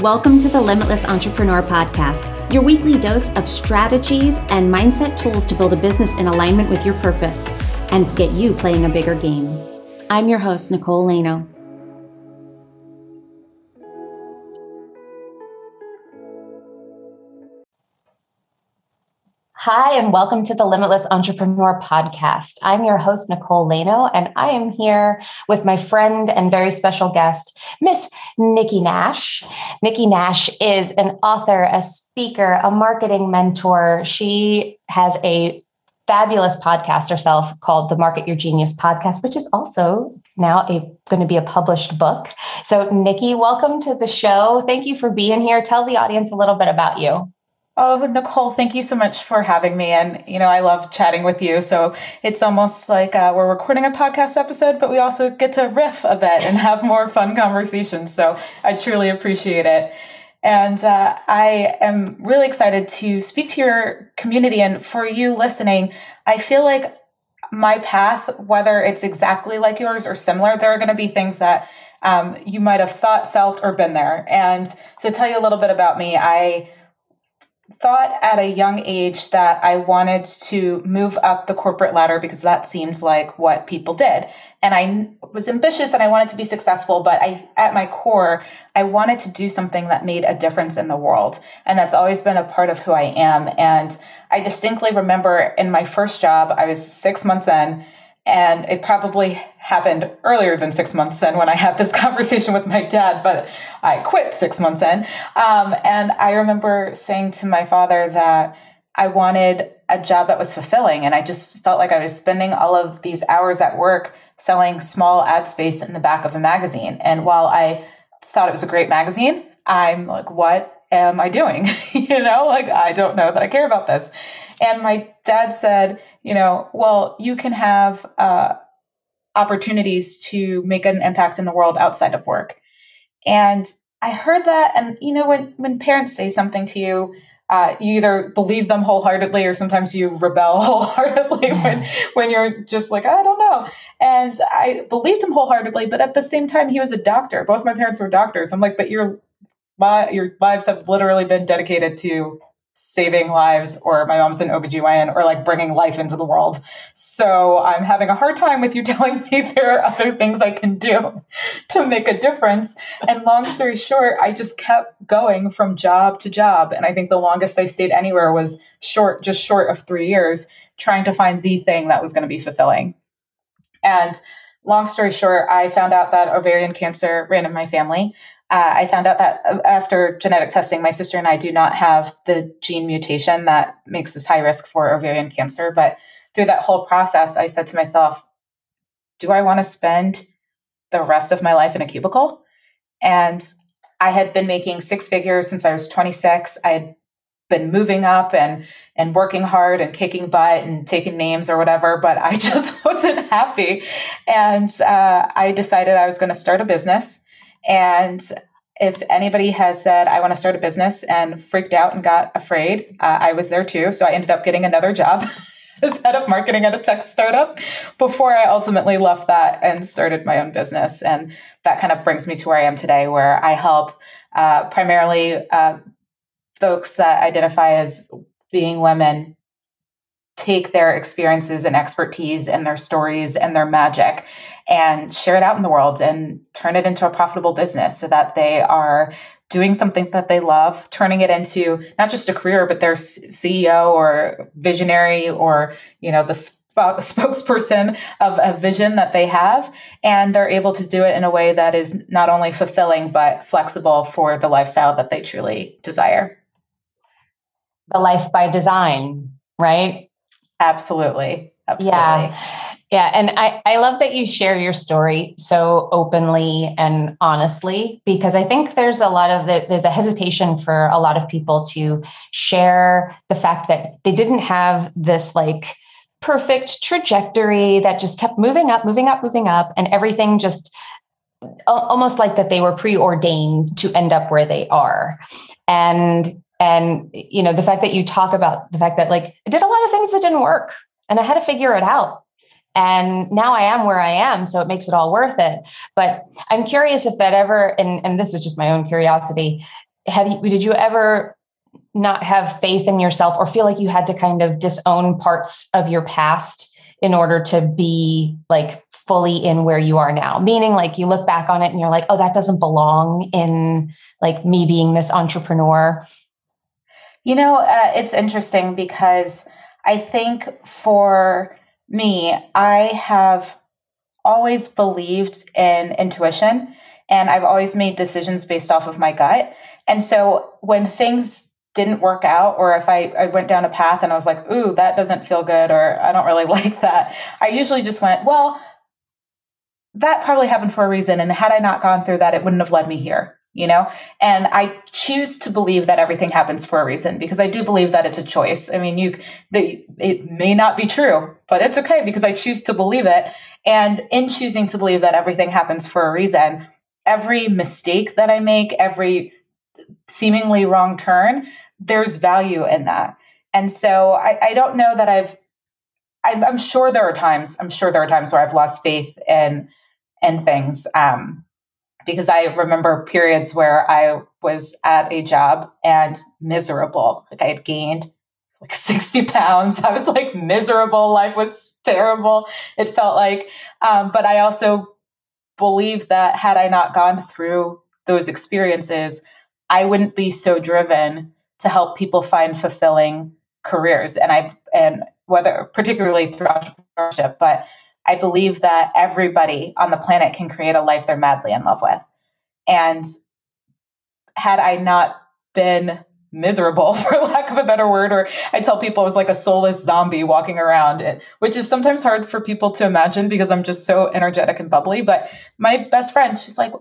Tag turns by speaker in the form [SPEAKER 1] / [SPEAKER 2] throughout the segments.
[SPEAKER 1] Welcome to the Limitless Entrepreneur Podcast, your weekly dose of strategies and mindset tools to build a business in alignment with your purpose and get you playing a bigger game. I'm your host, Nicole Laino. Hi, and welcome to the Limitless Entrepreneur Podcast. I'm your host, Nicole Laino, and I am here with my friend and very special guest, Miss Nikki Nash. Nikki Nash is an author, a speaker, a marketing mentor. She has a fabulous podcast herself called the Market Your Genius podcast, which is also now a going to be a published book. So, Nikki, welcome to the show. Thank you for being here. Tell the audience a little bit about you.
[SPEAKER 2] Oh, Nicole, thank you so much for having me. And, you know, I love chatting with you. So it's almost like uh, we're recording a podcast episode, but we also get to riff a bit and have more fun conversations. So I truly appreciate it. And uh, I am really excited to speak to your community. And for you listening, I feel like my path, whether it's exactly like yours or similar, there are going to be things that um, you might have thought, felt, or been there. And to tell you a little bit about me, I thought at a young age that I wanted to move up the corporate ladder because that seemed like what people did. And I was ambitious and I wanted to be successful, but I, at my core, I wanted to do something that made a difference in the world. And that's always been a part of who I am. And I distinctly remember in my first job, I was six months in and it probably happened earlier than six months in when I had this conversation with my dad, but I quit six months in. Um, and I remember saying to my father that I wanted a job that was fulfilling. And I just felt like I was spending all of these hours at work selling small ad space in the back of a magazine. And while I thought it was a great magazine, I'm like, what am I doing? you know, like, I don't know that I care about this. And my dad said, you know, well, you can have uh, opportunities to make an impact in the world outside of work. And I heard that, and you know, when when parents say something to you, uh, you either believe them wholeheartedly or sometimes you rebel wholeheartedly when when you're just like I don't know. And I believed him wholeheartedly, but at the same time, he was a doctor. Both my parents were doctors. I'm like, but your your lives have literally been dedicated to saving lives or my mom's an OBGYN or like bringing life into the world. So I'm having a hard time with you telling me there are other things I can do to make a difference. And long story short, I just kept going from job to job. And I think the longest I stayed anywhere was short, just short of three years, trying to find the thing that was going to be fulfilling. And long story short, I found out that ovarian cancer ran in my family. Uh, I found out that uh, after genetic testing, my sister and I do not have the gene mutation that makes us high risk for ovarian cancer. But through that whole process, I said to myself, do I want to spend the rest of my life in a cubicle? And I had been making six figures since I was 26. I had been moving up and and working hard and kicking butt and taking names or whatever, but I just wasn't happy. And uh, I decided I was going to start a business. And if anybody has said, I want to start a business and freaked out and got afraid, uh, I was there too. So I ended up getting another job as head of marketing at a tech startup before I ultimately left that and started my own business. And that kind of brings me to where I am today, where I help uh, primarily uh, folks that identify as being women take their experiences and expertise and their stories and their magic and share it out in the world and turn it into a profitable business so that they are doing something that they love, turning it into not just a career, but their CEO or visionary or, you know, the sp- spokesperson of a vision that they have. And they're able to do it in a way that is not only fulfilling, but flexible for the lifestyle that they truly desire.
[SPEAKER 1] The life by design, right?
[SPEAKER 2] Absolutely. Absolutely.
[SPEAKER 1] Yeah. Yeah, and I, I love that you share your story so openly and honestly because I think there's a lot of the, there's a hesitation for a lot of people to share the fact that they didn't have this like perfect trajectory that just kept moving up, moving up, moving up, and everything just almost like that they were preordained to end up where they are. And and you know the fact that you talk about the fact that like I did a lot of things that didn't work and I had to figure it out and now i am where i am so it makes it all worth it. But i'm curious if that ever and, and this is just my own curiosity have you did you ever not have faith in yourself or feel like you had to kind of disown parts of your past in order to be like fully in where you are now? Meaning like you look back on it and you're like oh that doesn't belong in like me being this entrepreneur.
[SPEAKER 2] You know uh, it's interesting because i think for me i have always believed in intuition and I've always made decisions based off of my gut. And so when things didn't work out, or if I, I went down a path and I was like, ooh, that doesn't feel good, or I don't really like that, I usually just went, well, that probably happened for a reason. And had I not gone through that, it wouldn't have led me here you know? And i choose to believe that everything happens for a reason because i do believe that it's a choice. I mean you they, it may not be true but it's okay because i choose to believe it. And in choosing to believe that everything happens for a reason every mistake that i make every seemingly wrong turn there's value in that. And so i, I don't know that i've I'm, I'm sure there are times i'm sure there are times where i've lost faith in in things um because I remember periods where I was at a job and miserable. Like I had gained like 60 pounds. I was like miserable. Life was terrible. It felt like, um, but I also believe that had I not gone through those experiences, I wouldn't be so driven to help people find fulfilling careers. And I, and whether particularly through entrepreneurship, but I believe that everybody on the planet can create a life they're madly in love with. And had I not been miserable, for lack of a better word, or I tell people I was like a soulless zombie walking around, which is sometimes hard for people to imagine because I'm just so energetic and bubbly. But my best friend, she's like,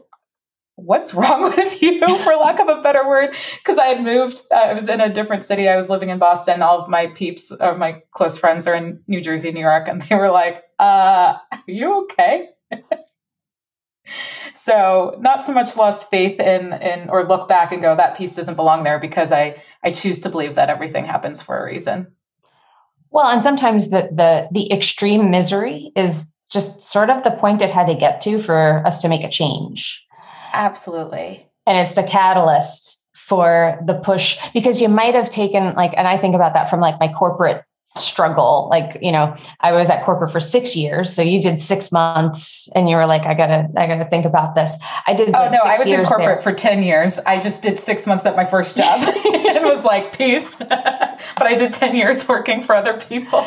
[SPEAKER 2] what's wrong with you for lack of a better word? Because i had moved i was in a different city. I was living in boston. All of my peeps or my close friends are in new jersey new york and they were like uh are you okay? So not so much lost faith in in or look back and go that piece doesn't belong there because i i choose to believe that everything happens for a reason.
[SPEAKER 1] Well and sometimes the the the extreme misery is just sort of the point it had to get to for us to make a change
[SPEAKER 2] absolutely.
[SPEAKER 1] And it's the catalyst for the push because you might have taken like and i think about that from like my corporate struggle. Like you know i was at corporate for six years so you did six months and you were like i gotta i gotta think about this. I did
[SPEAKER 2] oh like no i was in corporate there. for 10 years. I just did six months at my first job and was like peace. But i did 10 years working for other people.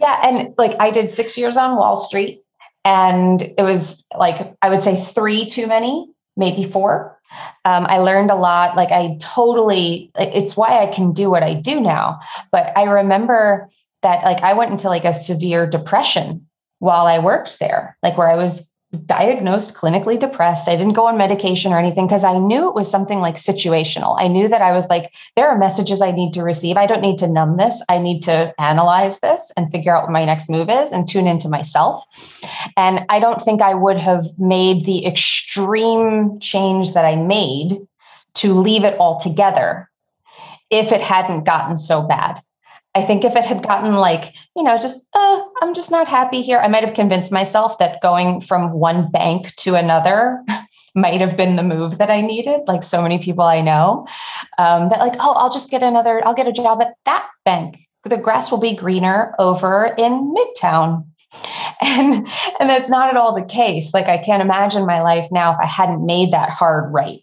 [SPEAKER 1] Yeah and like i did six years on wall street and it was like i would say three too many maybe four um, I learned a lot. Like I totally, it's why I can do what I do now. But I remember that like I went into like a severe depression while I worked there, like where I was diagnosed clinically depressed. I didn't go on medication or anything because I knew it was something like situational. I knew that I was like, there are messages I need to receive. I don't need to numb this. I need to analyze this and figure out what my next move is and tune into myself. And I don't think I would have made the extreme change that I made to leave it all together if it hadn't gotten so bad. I think if it had gotten like, you know, just, uh, I'm just not happy here, I might have convinced myself that going from one bank to another might have been the move that I needed. Like so many people I know um, that, like, oh, I'll just get another, I'll get a job at that bank. The grass will be greener over in Midtown. And and that's not at all the case. Like I can't imagine my life now if I hadn't made that hard right.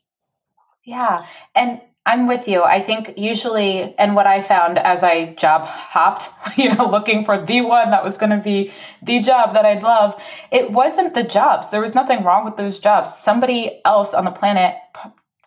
[SPEAKER 2] Yeah. And I'm with you. I think usually, and what I found as I job hopped, you know, looking for the one that was going to be the job that I'd love, it wasn't the jobs. There was nothing wrong with those jobs. Somebody else on the planet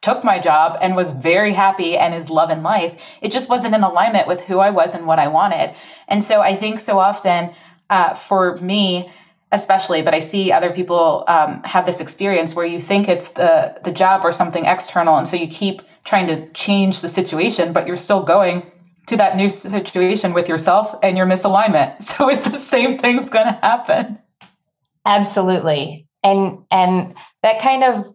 [SPEAKER 2] took my job and was very happy and is loving life. It just wasn't in alignment with who I was and what I wanted. And so I think so often uh, for me, especially but i see other people um, have this experience where you think it's the the job or something external and so you keep trying to change the situation, but you're still going to that new situation with yourself and your misalignment. So it's the same thing's going to happen.
[SPEAKER 1] Absolutely. And and that kind of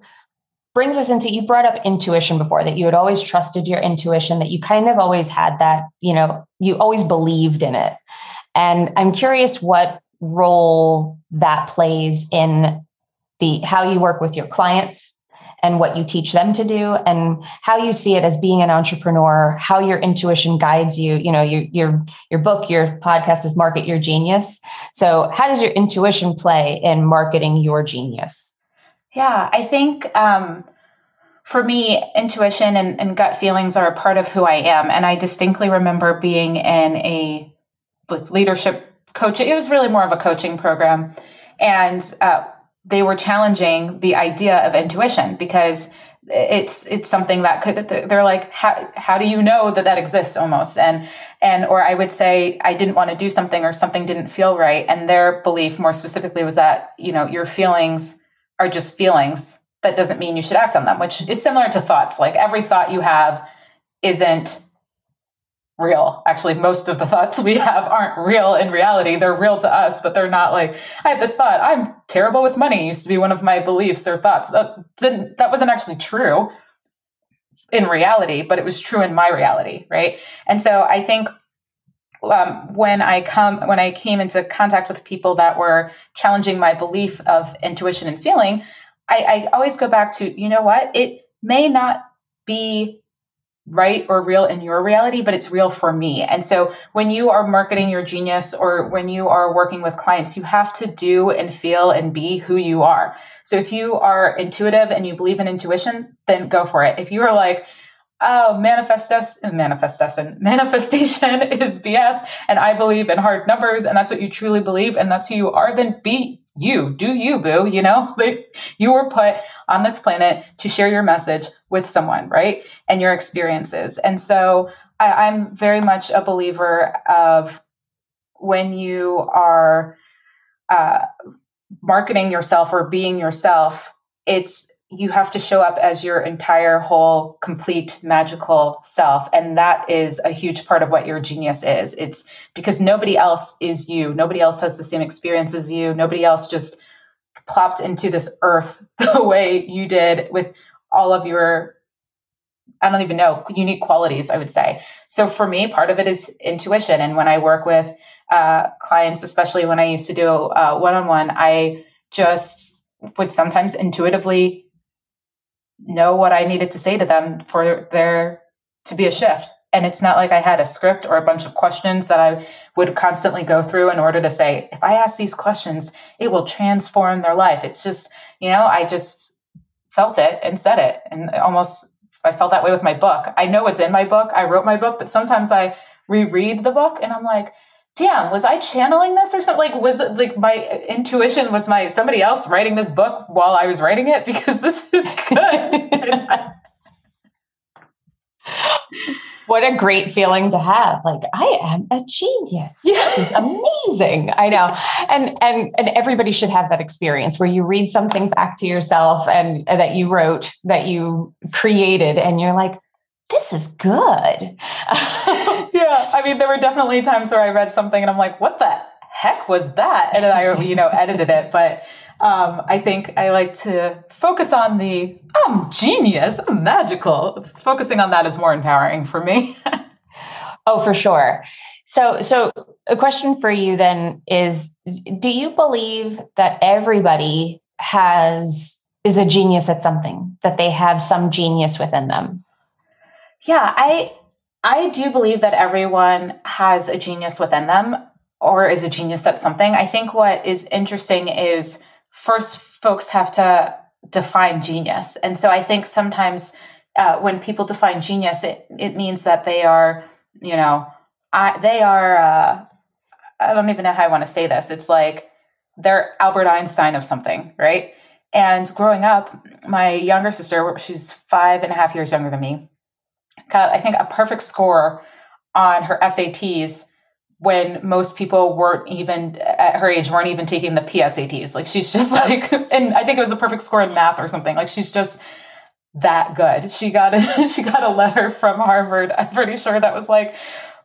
[SPEAKER 1] brings us into you brought up intuition before that you had always trusted your intuition that you kind of always had that, you know, you always believed in it. And I'm curious what role that plays in the how you work with your clients and what you teach them to do and how you see it as being an entrepreneur how your intuition guides you you know your your your book your podcast is market your genius so how does your intuition play in marketing your genius
[SPEAKER 2] yeah i think um for me, intuition and, and, gut feelings are a part of who I am. And I distinctly remember being in a leadership coaching, it was really more of a coaching program. And uh, they were challenging the idea of intuition because it's it's something that could they're like how how do you know that that exists almost? And and or I would say I didn't want to do something or something didn't feel right. And their belief more specifically was that you know your feelings are just feelings. That doesn't mean you should act on them which is similar to thoughts. Like every thought you have isn't real. Actually, most of the thoughts we have aren't real in reality. They're real to us, but they're not like, I had this thought, I'm terrible with money used to be one of my beliefs or thoughts. That didn't that wasn't actually true in reality, but it was true in my reality, right? And so I think um, when I come when I came into contact with people that were challenging my belief of intuition and feeling, I, I always go back to, you know what? It may not be right or real in your reality, but it's real for me. And so when you are marketing your genius or when you are working with clients, you have to do and feel and be who you are. So if you are intuitive and you believe in intuition, then go for it. If you are like, oh, manifestation, manifestation, manifestation is BS, and I believe in hard numbers, and that's what you truly believe, and that's who you are, then be you do you boo you know? You were put on this planet to share your message with someone right? And your experiences. And so I, i'm very much a believer of when you are uh, marketing yourself or being yourself it's you have to show up as your entire whole complete magical self. And that is a huge part of what your genius is. It's because nobody else is you. Nobody else has the same experience as you. Nobody else just plopped into this earth the way you did with all of your i don't even know unique qualities i would say. So for me part of it is intuition. And when i work with uh, clients especially when i used to do uh, one-on-one i just would sometimes intuitively know what I needed to say to them for there to be a shift. And it's not like I had a script or a bunch of questions that I would constantly go through in order to say, if I ask these questions, it will transform their life. It's just, you know, I just felt it and said it. And almost, I felt that way with my book. I know it's in my book. I wrote my book, but sometimes I reread the book and I'm like, damn, was I channeling this or something? Like, was it like my intuition was my somebody else writing this book while I was writing it? Because this is good.
[SPEAKER 1] what a great feeling to have. Like, I am a genius. Yeah. This is amazing. I know. And and and everybody should have that experience where you read something back to yourself and, and that you wrote, that you created, and you're like, this is good.
[SPEAKER 2] yeah. I mean, there were definitely times where I read something and I'm like, what the heck was that? And then I, you know, edited it. But um, I think I like to focus on the, I'm genius, I'm magical. Focusing on that is more empowering for me.
[SPEAKER 1] oh, for sure. So, so a question for you then is do you believe that everybody has is a genius at something that they have some genius within them
[SPEAKER 2] yeah, I I do believe that everyone has a genius within them or is a genius at something. I think what is interesting is first folks have to define genius. And so I think sometimes uh, when people define genius, it, it means that they are, you know, I, they are, uh, I don't even know how I want to say this. It's like they're Albert Einstein of something, right? And growing up, my younger sister, she's five and a half years younger than me, got, I think, a perfect score on her SATs when most people weren't even at her age weren't even taking the PSATs. Like she's just like, and I think it was a perfect score in math or something. Like she's just that good. She got a she got a letter from Harvard. I'm pretty sure that was like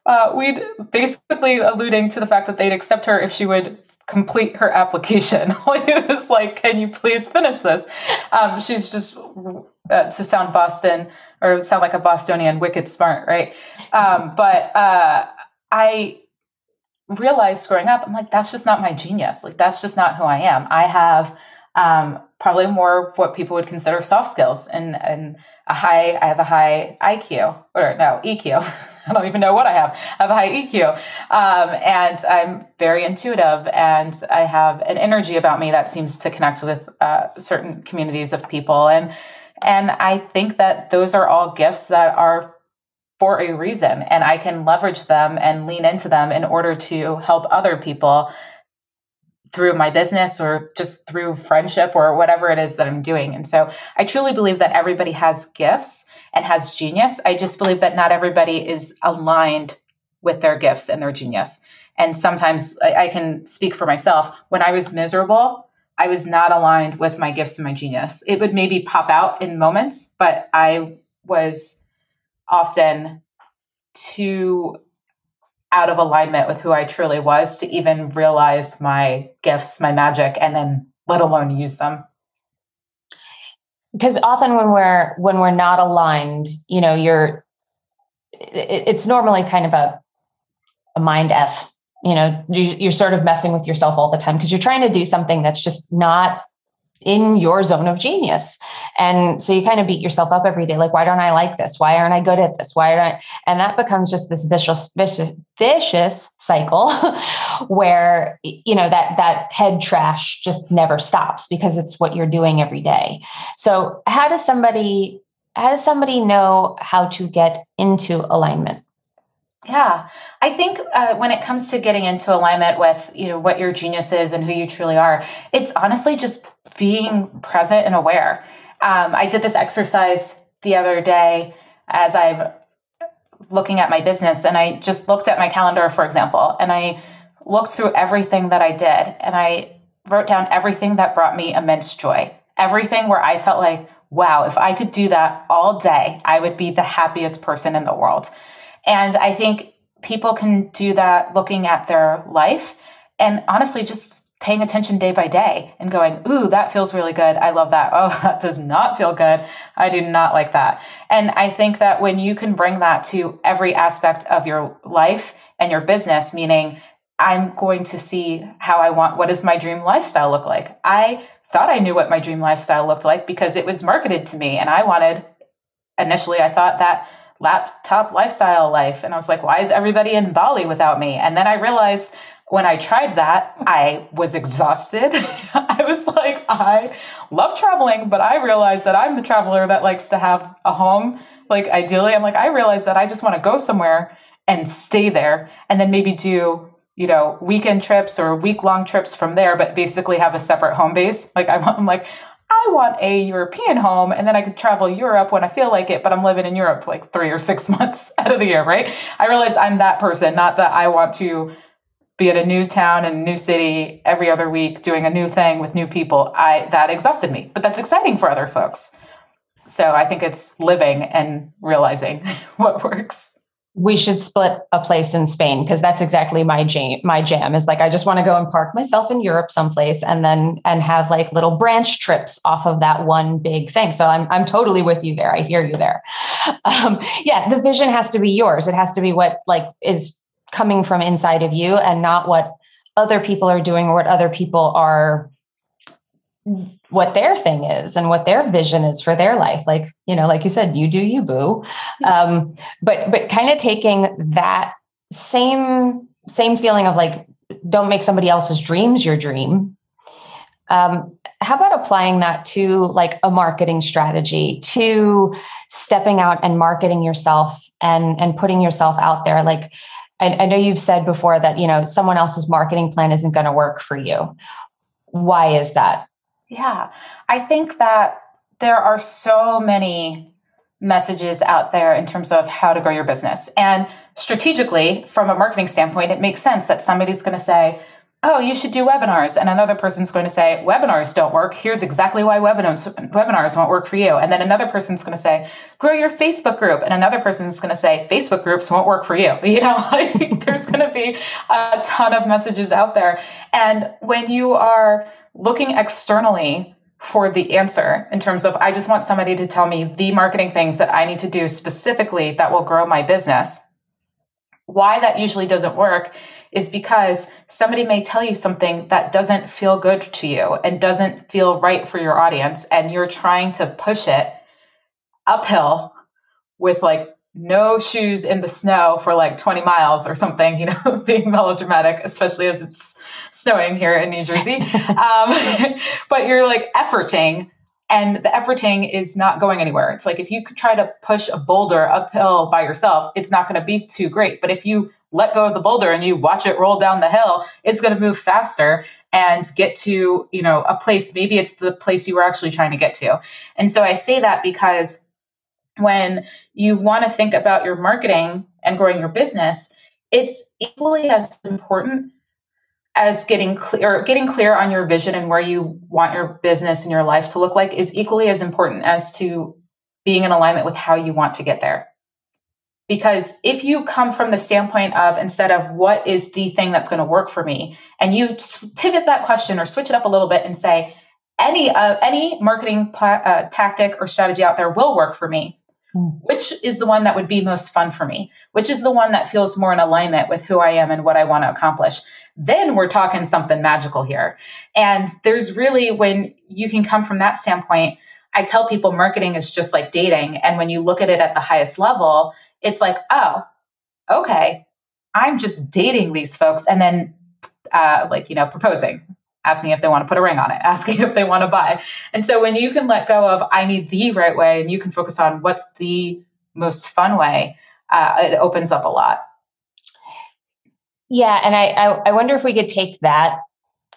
[SPEAKER 2] uh, we'd basically alluding to the fact that they'd accept her if she would complete her application. it was like, can you please finish this? Um, she's just uh, to sound Boston or sound like a Bostonian, wicked smart, right? Um, but uh, I realized growing up, I'm like, that's just not my genius. Like, that's just not who I am. I have um, probably more what people would consider soft skills and and a high I have a high IQ or no EQ. I don't even know what I have. I have a high EQ. Um, and I'm very intuitive and I have an energy about me that seems to connect with uh, certain communities of people. And and I think that those are all gifts that are for a reason and I can leverage them and lean into them in order to help other people through my business or just through friendship or whatever it is that I'm doing. And so I truly believe that everybody has gifts and has genius. I just believe that not everybody is aligned with their gifts and their genius. And sometimes I, I can speak for myself. When I was miserable, I was not aligned with my gifts and my genius. It would maybe pop out in moments, but I was often too out of alignment with who I truly was to even realize my gifts, my magic, and then let alone use them.
[SPEAKER 1] Because often when we're when we're not aligned, you know, you're it's normally kind of a a mind f. You know, you're sort of messing with yourself all the time because you're trying to do something that's just not in your zone of genius. And so you kind of beat yourself up every day like why don't I like this? Why aren't I good at this? Why don't I? and that becomes just this vicious vicious vicious cycle where you know that that head trash just never stops because it's what you're doing every day. So how does somebody how does somebody know how to get into alignment?
[SPEAKER 2] Yeah, I think uh, when it comes to getting into alignment with you know what your genius is and who you truly are, it's honestly just being present and aware. Um, I did this exercise the other day as I'm looking at my business, and I just looked at my calendar, for example, and I looked through everything that I did, and I wrote down everything that brought me immense joy, everything where I felt like, wow, if I could do that all day, I would be the happiest person in the world. And I think people can do that looking at their life and honestly just paying attention day by day and going, ooh, that feels really good. I love that. Oh, that does not feel good. I do not like that. And I think that when you can bring that to every aspect of your life and your business, meaning I'm going to see how I want, what does my dream lifestyle look like? I thought I knew what my dream lifestyle looked like because it was marketed to me and I wanted, initially, I thought that laptop lifestyle life. And I was like, why is everybody in Bali without me? And then I realized when I tried that, I was exhausted. I was like, I love traveling, but I realized that I'm the traveler that likes to have a home. Like, ideally, I'm like, I realized that I just want to go somewhere and stay there and then maybe do, you know, weekend trips or week long trips from there, but basically have a separate home base. Like, I'm like, I want a European home and then I could travel Europe when I feel like it, but I'm living in Europe like three or six months out of the year, right? I realize I'm that person, not that I want to be in a new town and new city every other week doing a new thing with new people. I that exhausted me, but that's exciting for other folks. So I think it's living and realizing what works
[SPEAKER 1] we should split a place in Spain because that's exactly my jam. My jam is like I just want to go and park myself in Europe someplace and then and have like little branch trips off of that one big thing. So I'm I'm totally with you there. I hear you there. Um, yeah, the vision has to be yours. It has to be what like is coming from inside of you and not what other people are doing or what other people are what their thing is and what their vision is for their life. Like you know like you said you do you boo. Um, but but kind of taking that same same feeling of like don't make somebody else's dreams your dream. Um, how about applying that to like a marketing strategy to stepping out and marketing yourself and and putting yourself out there? Like I, I know you've said before that you know someone else's marketing plan isn't going to work for you. Why is that
[SPEAKER 2] yeah, I think that there are so many messages out there in terms of how to grow your business. And strategically, from a marketing standpoint, it makes sense that somebody's going to say, Oh, you should do webinars. And another person's going to say, Webinars don't work. Here's exactly why webinars, webinars won't work for you. And then another person's going to say, Grow your Facebook group. And another person's going to say, Facebook groups won't work for you. You know, there's going to be a ton of messages out there. And when you are looking externally for the answer in terms of I just want somebody to tell me the marketing things that I need to do specifically that will grow my business. why that usually doesn't work is because somebody may tell you something that doesn't feel good to you and doesn't feel right for your audience and you're trying to push it uphill with like no shoes in the snow for like 20 miles or something, you know, being melodramatic, especially as it's snowing here in New Jersey. um, but you're like efforting and the efforting is not going anywhere. It's like if you could try to push a boulder uphill by yourself, it's not going to be too great. But if you let go of the boulder and you watch it roll down the hill, it's going to move faster and get to, you know, a place, maybe it's the place you were actually trying to get to. And so I say that because when you want to think about your marketing and growing your business, it's equally as important as getting clear getting clear on your vision and where you want your business and your life to look like is equally as important as to being in alignment with how you want to get there. Because if you come from the standpoint of instead of what is the thing that's going to work for me, and you pivot that question or switch it up a little bit and say, any uh, any marketing pla- uh, tactic or strategy out there will work for me. Which is the one that would be most fun for me? Which is the one that feels more in alignment with who I am and what I want to accomplish? Then we're talking something magical here. And there's really, when you can come from that standpoint, I tell people marketing is just like dating. And when you look at it at the highest level, it's like, oh, okay, I'm just dating these folks and then, uh, like, you know, proposing, asking if they want to put a ring on it, asking if they want to buy. And so when you can let go of, I need the right way, and you can focus on what's the most fun way, uh, it opens up a lot.
[SPEAKER 1] Yeah. And I, I, I wonder if we could take that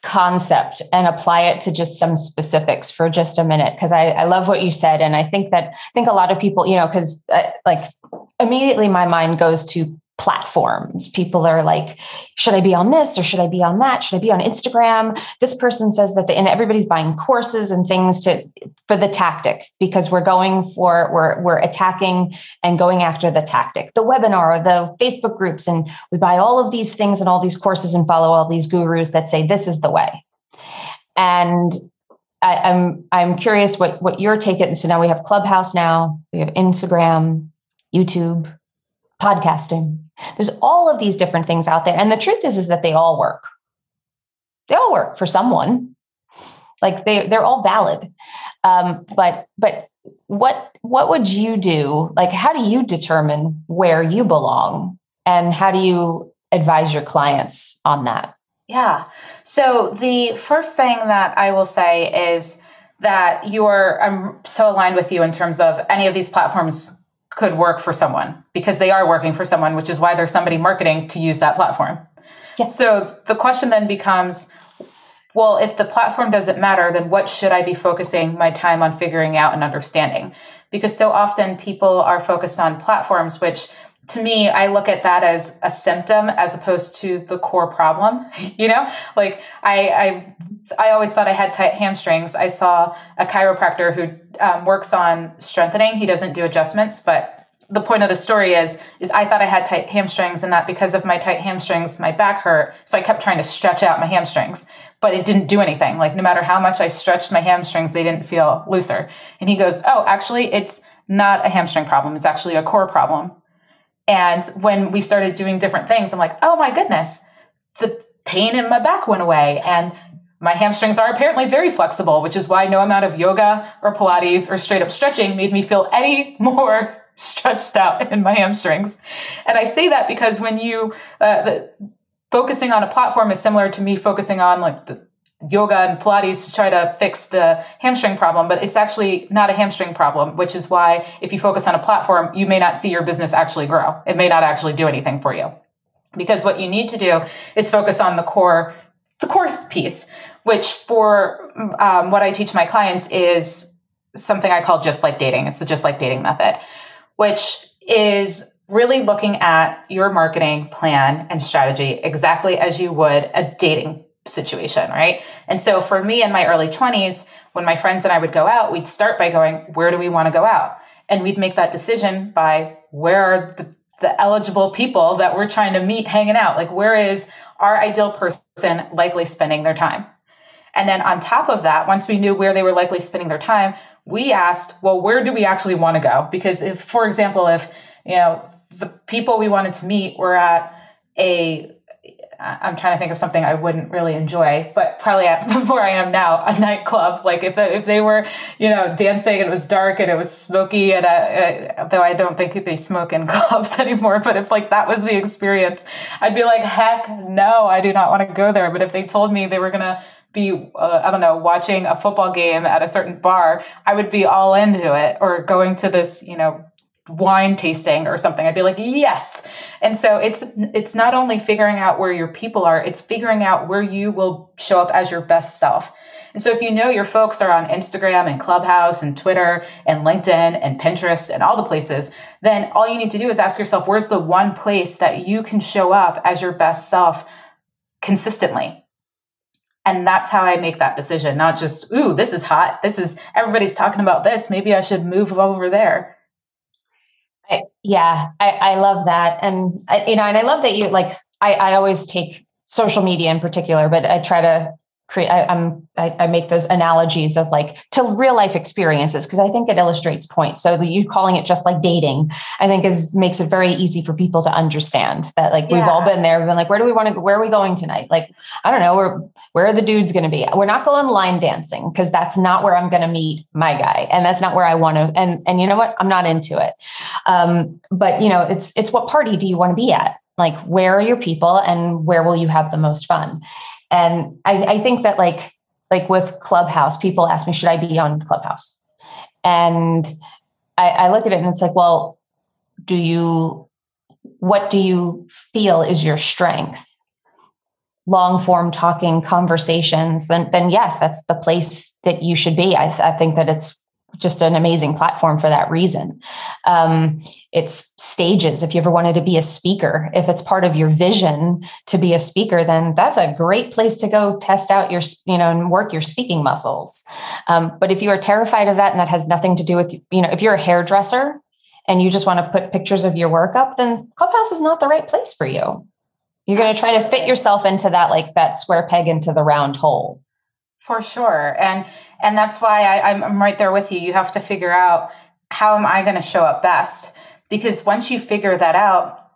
[SPEAKER 1] concept and apply it to just some specifics for just a minute because I, I love what you said and i think that i think a lot of people you know because uh, like immediately my mind goes to platforms. People are like, should I be on this or should I be on that? Should I be on Instagram? This person says that, they, and everybody's buying courses and things to for the tactic because we're going for we're we're attacking and going after the tactic, the webinar, the Facebook groups, and we buy all of these things and all these courses and follow all these gurus that say this is the way. And I, I'm I'm curious what what your take is. So now we have Clubhouse now, we have Instagram, YouTube, podcasting. There's all of these different things out there. And the truth is, is that they all work. They all work for someone. Like they, they're all valid. Um, but, but what, what would you do? Like, how do you determine where you belong? And how do you advise your clients on that?
[SPEAKER 2] Yeah. So the first thing that I will say is that you're, I'm so aligned with you in terms of any of these platforms could work for someone because they are working for someone, which is why there's somebody marketing to use that platform. Yes. So the question then becomes well, if the platform doesn't matter, then what should I be focusing my time on figuring out and understanding? Because so often people are focused on platforms, which to me, I look at that as a symptom as opposed to the core problem. you know, like I, I, I always thought I had tight hamstrings. I saw a chiropractor who um, works on strengthening. He doesn't do adjustments, but the point of the story is is I thought I had tight hamstrings and that because of my tight hamstrings my back hurt so I kept trying to stretch out my hamstrings but it didn't do anything like no matter how much I stretched my hamstrings they didn't feel looser and he goes oh actually it's not a hamstring problem it's actually a core problem and when we started doing different things, I'm like, oh my goodness, the pain in my back went away. And my hamstrings are apparently very flexible, which is why no amount of yoga or Pilates or straight up stretching made me feel any more stretched out in my hamstrings. And I say that because when you, uh, the, focusing on a platform is similar to me focusing on like the yoga and Pilates to try to fix the hamstring problem, but it's actually not a hamstring problem, which is why if you focus on a platform, you may not see your business actually grow. It may not actually do anything for you. Because what you need to do is focus on the core, the core piece, which for um, what I teach my clients is something I call just like dating. It's the just like dating method, which is really looking at your marketing plan and strategy exactly as you would a dating situation, right? And so for me in my early 20s, when my friends and I would go out, we'd start by going, where do we want to go out? And we'd make that decision by where are the, the eligible people that we're trying to meet hanging out? Like, where is our ideal person likely spending their time? And then on top of that, once we knew where they were likely spending their time, we asked, well, where do we actually want to go? Because if, for example, if, you know, the people we wanted to meet were at a I'm trying to think of something I wouldn't really enjoy, but probably at where I am now, a nightclub. Like if if they were, you know, dancing and it was dark and it was smoky, and uh, though I don't think they smoke in clubs anymore, but if like that was the experience, I'd be like, heck no, I do not want to go there. But if they told me they were gonna be, uh, I don't know, watching a football game at a certain bar, I would be all into it, or going to this, you know, wine tasting or something i'd be like yes and so it's it's not only figuring out where your people are it's figuring out where you will show up as your best self and so if you know your folks are on instagram and clubhouse and twitter and linkedin and pinterest and all the places then all you need to do is ask yourself where's the one place that you can show up as your best self consistently and that's how I make that decision, not just, ooh, this is hot. This is, everybody's talking about this. Maybe I should move over there.
[SPEAKER 1] Yeah, I, I love that. And, I, you know, and I love that you like, I, I always take social media in particular, but I try to create I, am I, I, make those analogies of like to real life experiences because I think it illustrates points. So you calling it just like dating, I think is makes it very easy for people to understand that like yeah. we've all been there. We've been like, where do we want to go? Where are we going tonight? Like, I don't know, where where are the dudes going to be? We're not going line dancing because that's not where I'm going to meet my guy, and that's not where I want to. And and you know what? I'm not into it. Um, but you know, it's it's what party do you want to be at? Like, where are your people, and where will you have the most fun? And I, I think that like like with Clubhouse, people ask me, should I be on Clubhouse? And I, I look at it and it's like, well, do you what do you feel is your strength? long form talking conversations then then yes that's the place that you should be i, I think that it's just an amazing platform for that reason. Um, it's stages. If you ever wanted to be a speaker, if it's part of your vision to be a speaker, then that's a great place to go test out your, you know, and work your speaking muscles. Um, but if you are terrified of that and that has nothing to do with, you know, if you're a hairdresser and you just want to put pictures of your work up, then Clubhouse is not the right place for you. You're going to try to fit yourself into that, like that square peg into the round hole.
[SPEAKER 2] For sure. And and that's why I, I'm, I'm right there with you. You have to figure out how am I going to show up best? Because once you figure that out,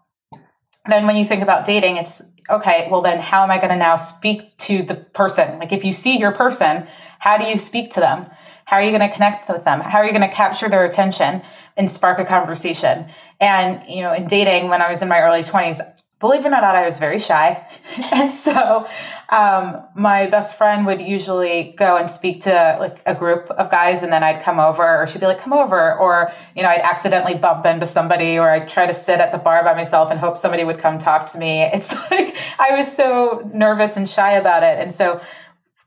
[SPEAKER 2] then when you think about dating, it's okay, well, then how am I going to now speak to the person? Like, if you see your person, how do you speak to them? How are you going to connect with them? How are you going to capture their attention and spark a conversation? And, you know, in dating, when I was in my early 20s, believe it or not, I was very shy. and so um, my best friend would usually go and speak to like a group of guys and then I'd come over or she'd be like, come over. Or, you know, I'd accidentally bump into somebody or I'd try to sit at the bar by myself and hope somebody would come talk to me. It's like I was so nervous and shy about it. And so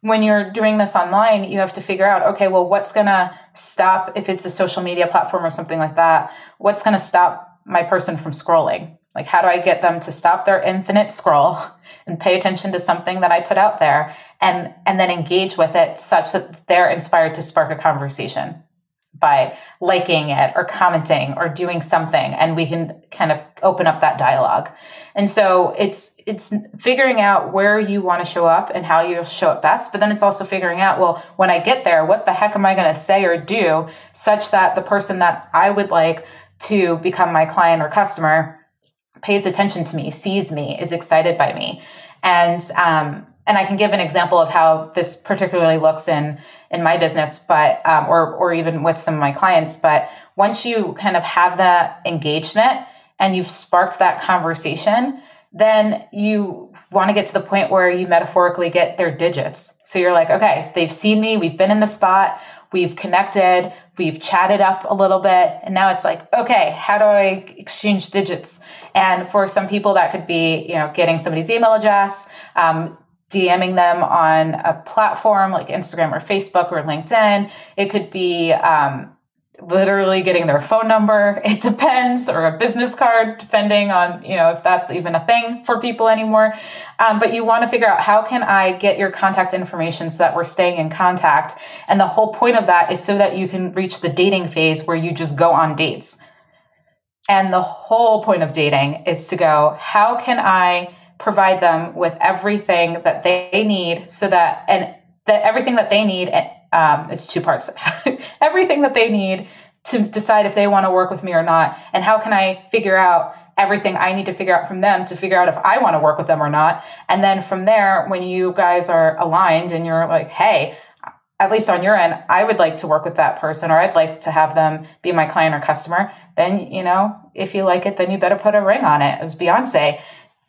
[SPEAKER 2] when you're doing this online, you have to figure out, okay, well, what's going to stop if it's a social media platform or something like that? What's going to stop my person from scrolling? Like, how do I get them to stop their infinite scroll and pay attention to something that I put out there and, and then engage with it such that they're inspired to spark a conversation by liking it or commenting or doing something and we can kind of open up that dialogue. And so it's it's figuring out where you want to show up and how you'll show up best, but then it's also figuring out well when I get there what the heck am I going to say or do such that the person that I would like to become my client or customer pays attention to me, sees me, is excited by me. And um, and I can give an example of how this particularly looks in in my business, but um, or or even with some of my clients. But once you kind of have that engagement and you've sparked that conversation, then you want to get to the point where you metaphorically get their digits. So you're like, okay, they've seen me, we've been in the spot, we've connected, we've chatted up a little bit, and now it's like, okay, how do I exchange digits? And for some people, that could be, you know, getting somebody's email address, um, DMing them on a platform like Instagram or Facebook or LinkedIn. It could be um, literally getting their phone number. It depends, or a business card, depending on, you know, if that's even a thing for people anymore. Um, but you want to figure out how can I get your contact information so that we're staying in contact. And the whole point of that is so that you can reach the dating phase where you just go on dates. And the whole point of dating is to go, how can I provide them with everything that they need so that, and that everything that they need um, it's two parts. Everything that they need to decide if they want to work with me or not, and how can I figure out everything I need to figure out from them to figure out if I want to work with them or not. And then from there, when you guys are aligned and you're like, hey, at least on your end, I would like to work with that person or I'd like to have them be my client or customer, then, you know, if you like it, then you better put a ring on it, as Beyonce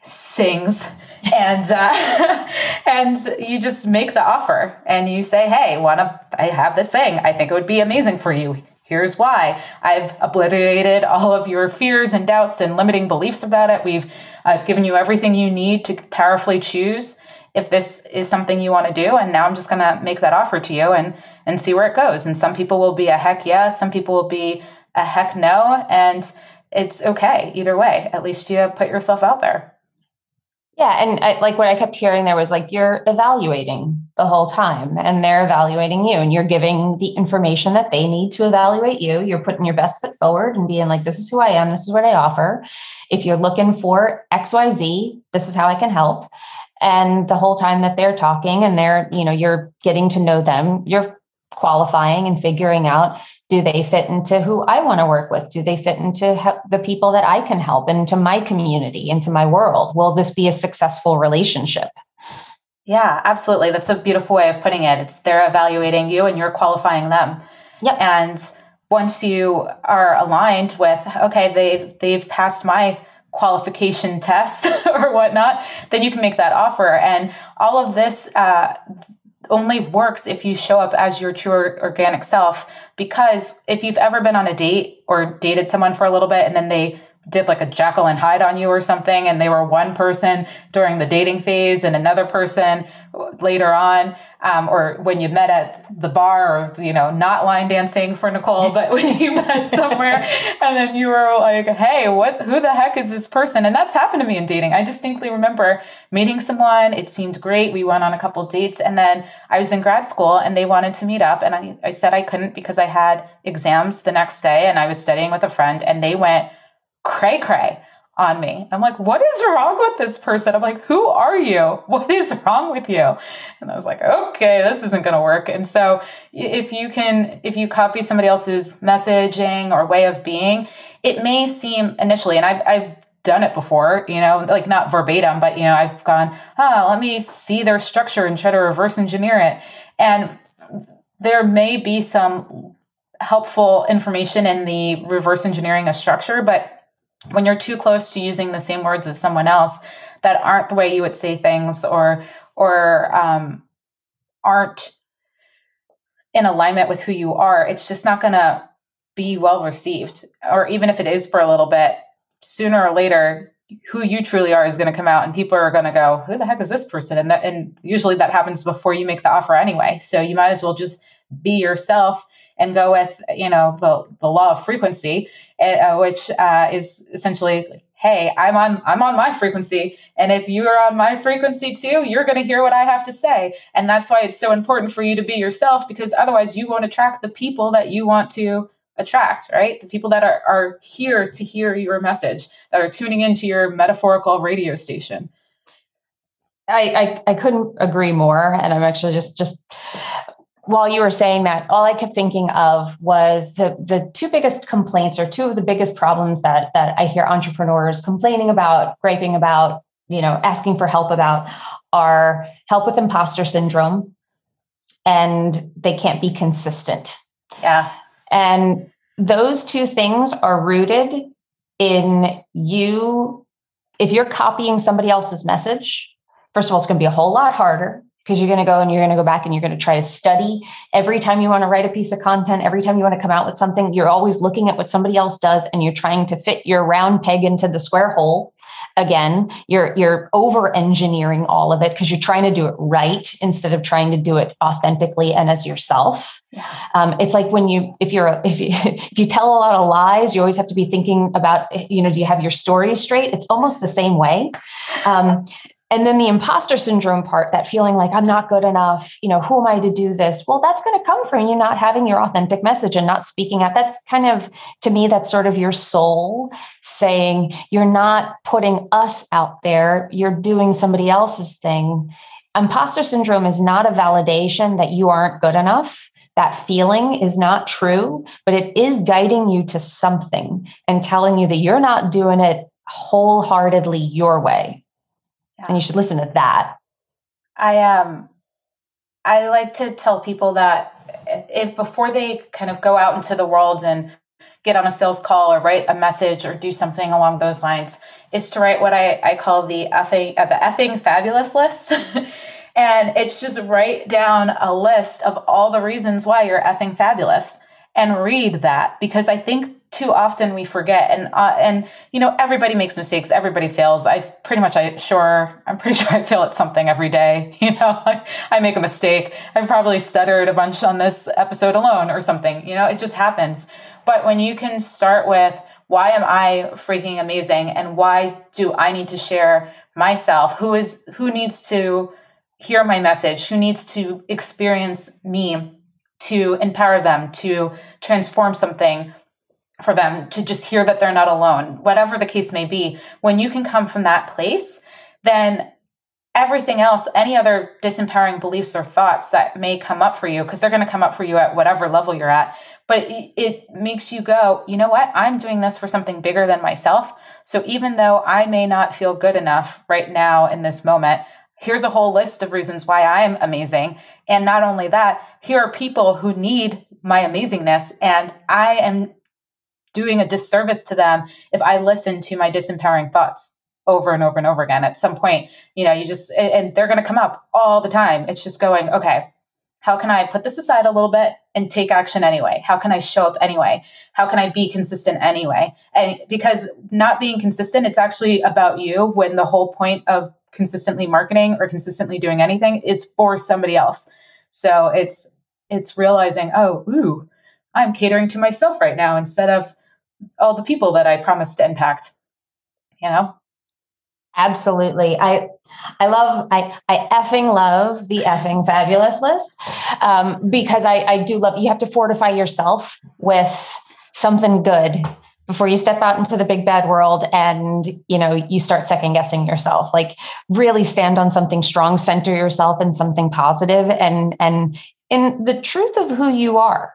[SPEAKER 2] sings. and uh, and you just make the offer and you say, "Hey, wanna I have this thing? I think it would be amazing for you. Here's why. I've obliterated all of your fears and doubts and limiting beliefs about it. We've I've given you everything you need to powerfully choose if this is something you want to do and now I'm just going to make that offer to you and and see where it goes. And some people will be a heck yes, some people will be a heck no and it's okay either way. At least you put yourself out there.
[SPEAKER 1] Yeah, and I, like what I kept hearing there was like you're evaluating the whole time, and they're evaluating you, and you're giving the information that they need to evaluate you. You're putting your best foot forward and being like, "This is who I am. This is what I offer. If you're looking for X, Y, Z, this is how I can help." And the whole time that they're talking, and they're you know you're getting to know them, you're qualifying and figuring out do they fit into who I want to work with? Do they fit into the people that I can help, into my community, into my world? Will this be a successful relationship?
[SPEAKER 2] Yeah, absolutely. That's a beautiful way of putting it. It's they're evaluating you and you're qualifying them.
[SPEAKER 1] Yep.
[SPEAKER 2] And once you are aligned with, okay, they they've passed my qualification test or whatnot, then you can make that offer. And all of this uh, only works if you show up as your true organic self. Because if you've ever been on a date or dated someone for a little bit and then they did like a Jekyll and Hyde on you or something, and they were one person during the dating phase and another person later on, um, or when you met at the bar, or you know, not line dancing for Nicole, but when you met somewhere, and then you were like, "Hey, what? Who the heck is this person?" And that's happened to me in dating. I distinctly remember meeting someone. It seemed great. We went on a couple dates, and then I was in grad school, and they wanted to meet up, and I, I said I couldn't because I had exams the next day, and I was studying with a friend, and they went cray cray on me. I'm like, what is wrong with this person? I'm like, who are you? What is wrong with you? And I was like, okay, this isn't going to work. And so if you can, if you copy somebody else's messaging or way of being, it may seem initially, and I've, I've done it before, you know, like not verbatim, but you know, I've gone, ah, oh, let me see their structure and try to reverse engineer it. And there may be some helpful information in the reverse engineering a structure, but when you're too close to using the same words as someone else that aren't the way you would say things or or um, aren't in alignment with who you are it's just not going to be well received. Or even if it is for a little bit sooner or later who you truly are is going to come out and people are going to go who the heck is this person? And that and usually that happens before you make the offer anyway. So you might as well just be yourself and go with you know the, the law of frequency uh, which uh, is essentially hey i'm on i'm on my frequency and if you are on my frequency too you're going to hear what i have to say. And that's why it's so important for you to be yourself because otherwise you won't attract the people that you want to attract right? The people that are, are here to hear your message that are tuning into your metaphorical radio station.
[SPEAKER 1] I, I, I couldn't agree more and i'm actually just just while you were saying that, all I kept thinking of was the the two biggest complaints or two of the biggest problems that that I hear entrepreneurs complaining about, griping about, you know, asking for help about are help with imposter syndrome and they can't be consistent.
[SPEAKER 2] Yeah.
[SPEAKER 1] And those two things are rooted in you if you're copying somebody else's message, first of all, it's going to be a whole lot harder because you're going to go and you're going to go back and you're going to try to study. Every time you want to write a piece of content every time you want to come out with something you're always looking at what somebody else does and you're trying to fit your round peg into the square hole. Again you're you're over engineering all of it because you're trying to do it right instead of trying to do it authentically and as yourself. Yeah. um, it's like when you if you're if you if you tell a lot of lies you always have to be thinking about you know do you have your story straight? It's almost the same way. Um, and then the imposter syndrome part that feeling like i'm not good enough. You know who am i to do this? Well that's going to come from you not having your authentic message and not speaking out. That's kind of to me that's sort of your soul saying you're not putting us out there. You're doing somebody else's thing. Imposter syndrome is not a validation that you aren't good enough. That feeling is not true but it is guiding you to something and telling you that you're not doing it wholeheartedly your way. Yeah. And you should listen to that.
[SPEAKER 2] I um I like to tell people that if before they kind of go out into the world and get on a sales call or write a message or do something along those lines is to write what I, I call the effing uh, the effing fabulous list. and it's just write down a list of all the reasons why you're effing fabulous and read that because I think too often we forget. And uh, and you know everybody makes mistakes. Everybody fails. I pretty much i sure i'm pretty sure i fail at something every day you know? I, make a mistake. I've probably stuttered a bunch on this episode alone or something you know? It just happens. But when you can start with why am i freaking amazing? And why do i need to share myself? Who is who needs to hear my message? Who needs to experience me to empower them to transform something for them to just hear that they're not alone, whatever the case may be. When you can come from that place, then everything else, any other disempowering beliefs or thoughts that may come up for you, because they're going to come up for you at whatever level you're at, but it makes you go, you know what? I'm doing this for something bigger than myself. So even though I may not feel good enough right now in this moment, here's a whole list of reasons why I am amazing. And not only that, here are people who need my amazingness, and I am doing a disservice to them if I listen to my disempowering thoughts over and over and over again. At some point, you know, you just, and they're going to come up all the time. It's just going, okay, how can I put this aside a little bit and take action anyway? How can I show up anyway? How can I be consistent anyway? And because not being consistent, it's actually about you when the whole point of consistently marketing or consistently doing anything is for somebody else. So it's, it's realizing, oh, ooh, I'm catering to myself right now instead of all the people that I promised to impact. You know?
[SPEAKER 1] Absolutely. I I love I I effing love the effing fabulous list. Um, because I, I do love you have to fortify yourself with something good before you step out into the big bad world and you know you start second guessing yourself like really stand on something strong center yourself in something positive and and in the truth of who you are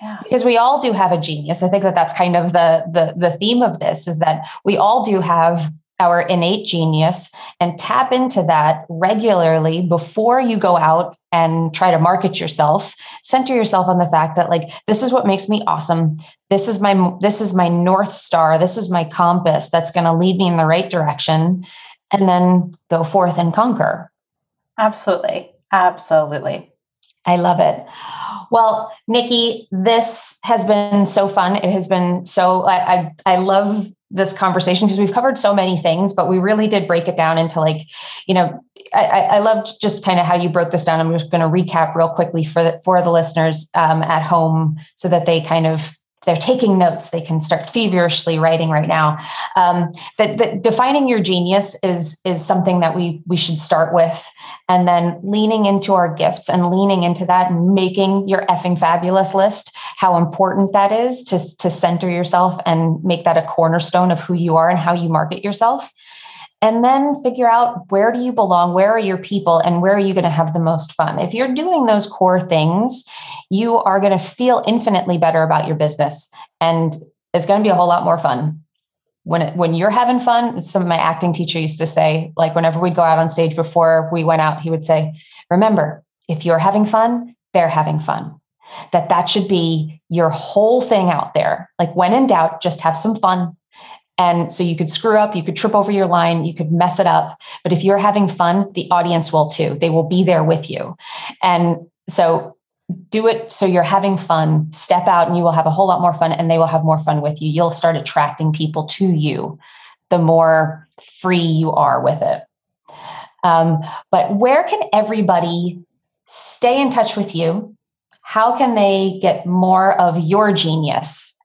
[SPEAKER 1] yeah. because we all do have a genius. I think that that's kind of the, the the theme of this is that we all do have our innate genius and tap into that regularly before you go out and try to market yourself. Center yourself on the fact that like this is what makes me awesome. This is my this is my north star. This is my compass that's going to lead me in the right direction. And then go forth and conquer.
[SPEAKER 2] Absolutely. Absolutely
[SPEAKER 1] I love it. Well, Nikki, this has been so fun. It has been so I I, I love this conversation because we've covered so many things, but we really did break it down into like, you know, I, I loved just kind of how you broke this down. I'm just going to recap real quickly for the, for the listeners um, at home so that they kind of they're taking notes. They can start feverishly writing right now. Um, that, that defining your genius is is something that we we should start with. And then leaning into our gifts and leaning into that and making your effing fabulous list how important that is to, to center yourself and make that a cornerstone of who you are and how you market yourself and then figure out where do you belong where are your people and where are you going to have the most fun. If you're doing those core things you are going to feel infinitely better about your business and it's going to be a whole lot more fun. When it, when you're having fun some of my acting teacher used to say like whenever we'd go out on stage before we went out he would say remember if you're having fun they're having fun. That that should be your whole thing out there. Like when in doubt just have some fun and so you could screw up, you could trip over your line, you could mess it up. But if you're having fun, the audience will too. They will be there with you. And so do it so you're having fun. Step out and you will have a whole lot more fun and they will have more fun with you. You'll start attracting people to you the more free you are with it. Um, but where can everybody stay in touch with you? How can they get more of your genius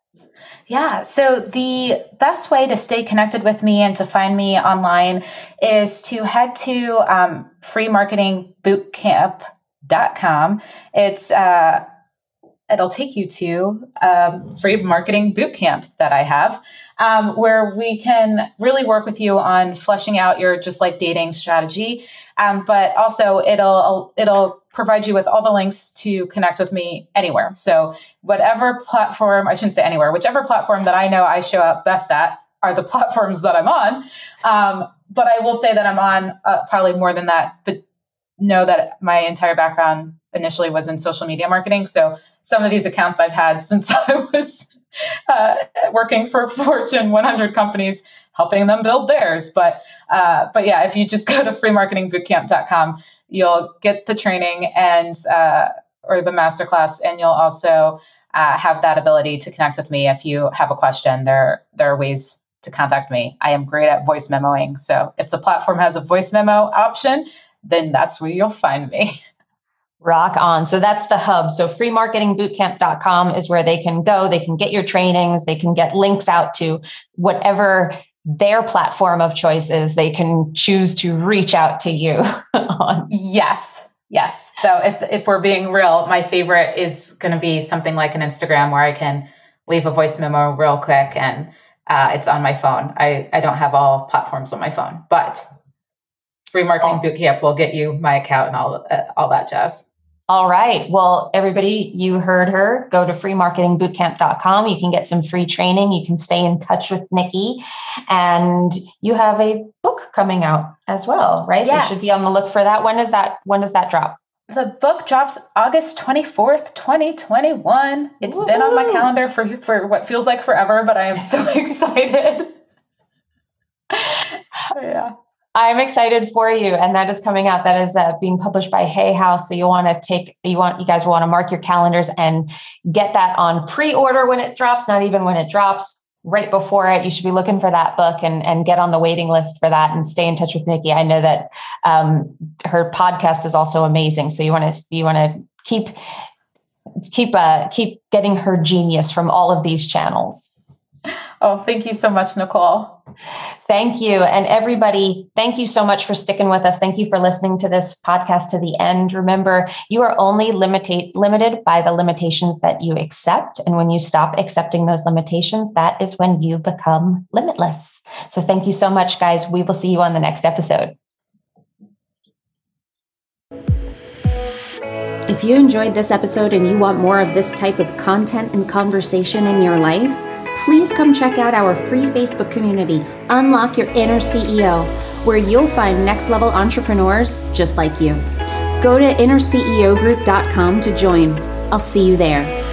[SPEAKER 2] yeah. So the best way to stay connected with me and to find me online is to head to um, freemarketingbootcamp.com. It's, uh, it'll take you to a um, free marketing bootcamp that I have, um, where we can really work with you on fleshing out your just like dating strategy. Um, but also it'll, it'll provide you with all the links to connect with me anywhere. So, whatever platform, I shouldn't say anywhere, whichever platform that I know I show up best at, are the platforms that I'm on. Um, but I will say that I'm on uh, probably more than that, but know that my entire background initially was in social media marketing. So some of these accounts I've had since I was uh, working for Fortune 100 companies, helping them build theirs. But uh, but yeah, if you just go to freemarketingbootcamp.com, you'll get the training and uh, or the masterclass, and you'll also uh, have that ability to connect with me if you have a question. There there are ways to contact me. I am great at voice memoing. So if the platform has a voice memo option, then that's where you'll find me.
[SPEAKER 1] Rock on. So that's the hub. So freemarketingbootcamp.com is where they can go. They can get your trainings. They can get links out to whatever their platform of choice is. They can choose to reach out to you on.
[SPEAKER 2] Yes. Yes. So if, if we're being real, my favorite is going to be something like an Instagram where I can leave a voice memo real quick and uh, it's on my phone. I, I don't have all platforms on my phone, but free marketing bootcamp will get you my account and all uh, all that jazz.
[SPEAKER 1] All right. Well, everybody, you heard her. Go to freemarketingbootcamp.com. You can get some free training. You can stay in touch with Nikki. And you have a book coming out as well, right? Yes. You should be on the look for that. When is that when does that drop?
[SPEAKER 2] The book drops August 24th, 2021. It's Woo-hoo. been on my calendar for, for what feels like forever, but I am so excited.
[SPEAKER 1] so, yeah. I'm excited for you, and that is coming out. That is uh, being published by Hay House. So you want to take you want you guys want to mark your calendars and get that on pre-order when it drops. Not even when it drops, right before it. You should be looking for that book and and get on the waiting list for that and stay in touch with Nikki. I know that um, her podcast is also amazing. So you want to you want to keep keep uh, keep getting her genius from all of these channels.
[SPEAKER 2] Oh, thank you so much, Nicole.
[SPEAKER 1] Thank you. And everybody, thank you so much for sticking with us. Thank you for listening to this podcast to the end. Remember, you are only limited limited by the limitations that you accept. And when you stop accepting those limitations, that is when you become limitless. So thank you so much, guys. We will see you on the next episode. If you enjoyed this episode and you want more of this type of content and conversation in your life, please come check out our free Facebook community, Unlock Your Inner CEO, where you'll find next level entrepreneurs just like you. Go to innerceogroup.com to join. I'll see you there.